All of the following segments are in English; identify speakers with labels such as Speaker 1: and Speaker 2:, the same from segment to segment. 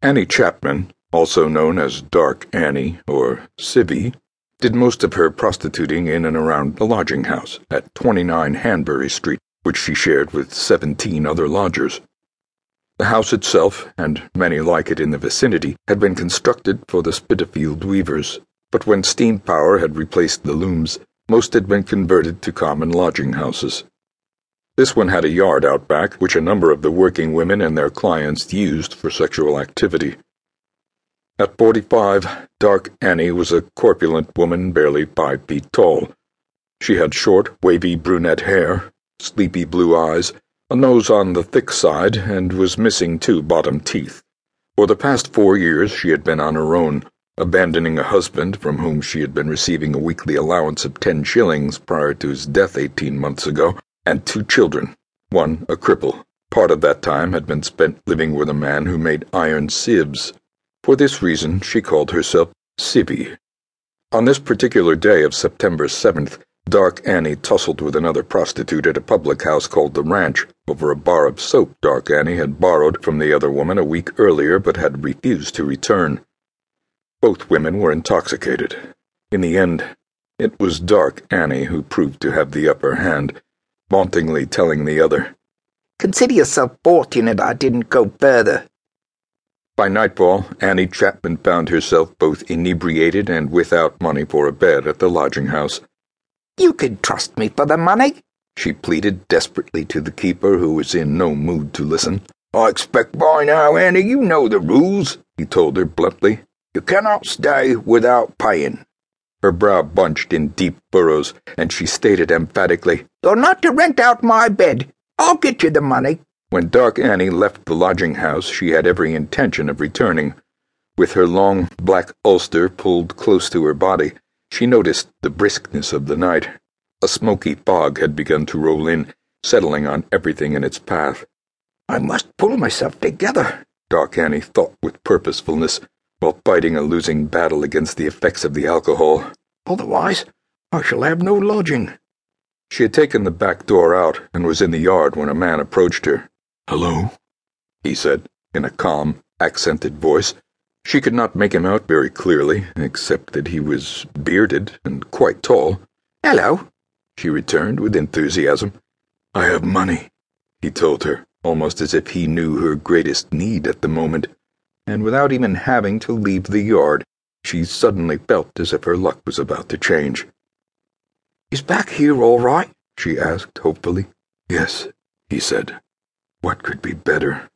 Speaker 1: Annie Chapman, also known as Dark Annie or Civvy, did most of her prostituting in and around the lodging house at 29 Hanbury Street, which she shared with 17 other lodgers. The house itself, and many like it in the vicinity, had been constructed for the Spitalfield weavers, but when steam power had replaced the looms, most had been converted to common lodging houses. This one had a yard out back, which a number of the working women and their clients used for sexual activity. At forty five, Dark Annie was a corpulent woman barely five feet tall. She had short, wavy brunette hair, sleepy blue eyes, a nose on the thick side, and was missing two bottom teeth. For the past four years she had been on her own, abandoning a husband from whom she had been receiving a weekly allowance of ten shillings prior to his death eighteen months ago and two children, one a cripple. Part of that time had been spent living with a man who made iron sieves. For this reason, she called herself Civvy. On this particular day of September 7th, Dark Annie tussled with another prostitute at a public house called The Ranch over a bar of soap Dark Annie had borrowed from the other woman a week earlier but had refused to return. Both women were intoxicated. In the end, it was Dark Annie who proved to have the upper hand vauntingly telling the other,
Speaker 2: Consider yourself fortunate I didn't go further.
Speaker 1: By nightfall, Annie Chapman found herself both inebriated and without money for a bed at the lodging house.
Speaker 2: You can trust me for the money,
Speaker 1: she pleaded desperately to the keeper, who was in no mood to listen.
Speaker 3: I expect by now, Annie, you know the rules, he told her bluntly. You cannot stay without paying.
Speaker 1: Her brow bunched in deep furrows, and she stated emphatically,
Speaker 2: You're not to rent out my bed. I'll get you the money.
Speaker 1: When Dark Annie left the lodging house, she had every intention of returning. With her long black ulster pulled close to her body, she noticed the briskness of the night. A smoky fog had begun to roll in, settling on everything in its path.
Speaker 2: I must pull myself together,
Speaker 1: Dark Annie thought with purposefulness while fighting a losing battle against the effects of the alcohol.
Speaker 2: Otherwise, I shall have no lodging.
Speaker 1: She had taken the back door out and was in the yard when a man approached her. Hello, he said, in a calm, accented voice. She could not make him out very clearly, except that he was bearded and quite tall.
Speaker 2: Hello,
Speaker 1: she returned with enthusiasm. I have money, he told her, almost as if he knew her greatest need at the moment and without even having to leave the yard, she suddenly felt as if her luck was about to change.
Speaker 2: Is back here all right?
Speaker 1: she asked hopefully. Yes, he said. What could be better?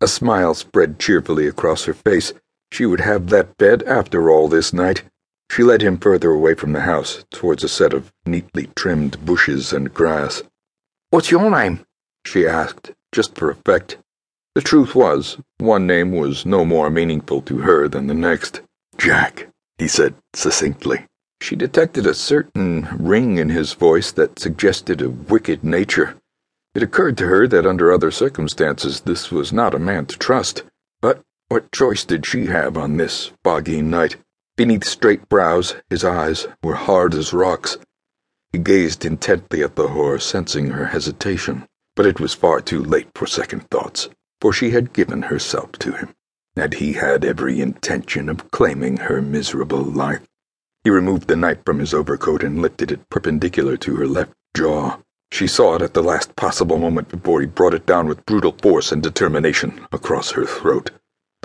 Speaker 1: A smile spread cheerfully across her face. She would have that bed after all this night. She led him further away from the house, towards a set of neatly trimmed bushes and grass.
Speaker 2: What's your name?
Speaker 1: she asked, just for effect. The truth was, one name was no more meaningful to her than the next. Jack, he said succinctly. She detected a certain ring in his voice that suggested a wicked nature. It occurred to her that under other circumstances this was not a man to trust. But what choice did she have on this foggy night? Beneath straight brows, his eyes were hard as rocks. He gazed intently at the whore, sensing her hesitation. But it was far too late for second thoughts for she had given herself to him, and he had every intention of claiming her miserable life. He removed the knife from his overcoat and lifted it perpendicular to her left jaw. She saw it at the last possible moment before he brought it down with brutal force and determination across her throat.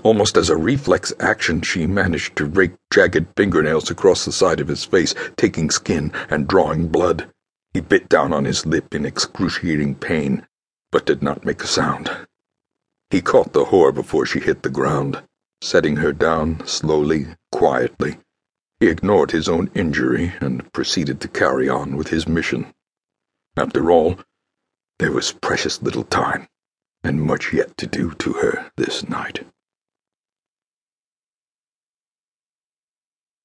Speaker 1: Almost as a reflex action, she managed to rake jagged fingernails across the side of his face, taking skin and drawing blood. He bit down on his lip in excruciating pain, but did not make a sound. He caught the whore before she hit the ground, setting her down slowly, quietly. He ignored his own injury and proceeded to carry on with his mission. After all, there was precious little time, and much yet to do to her this night.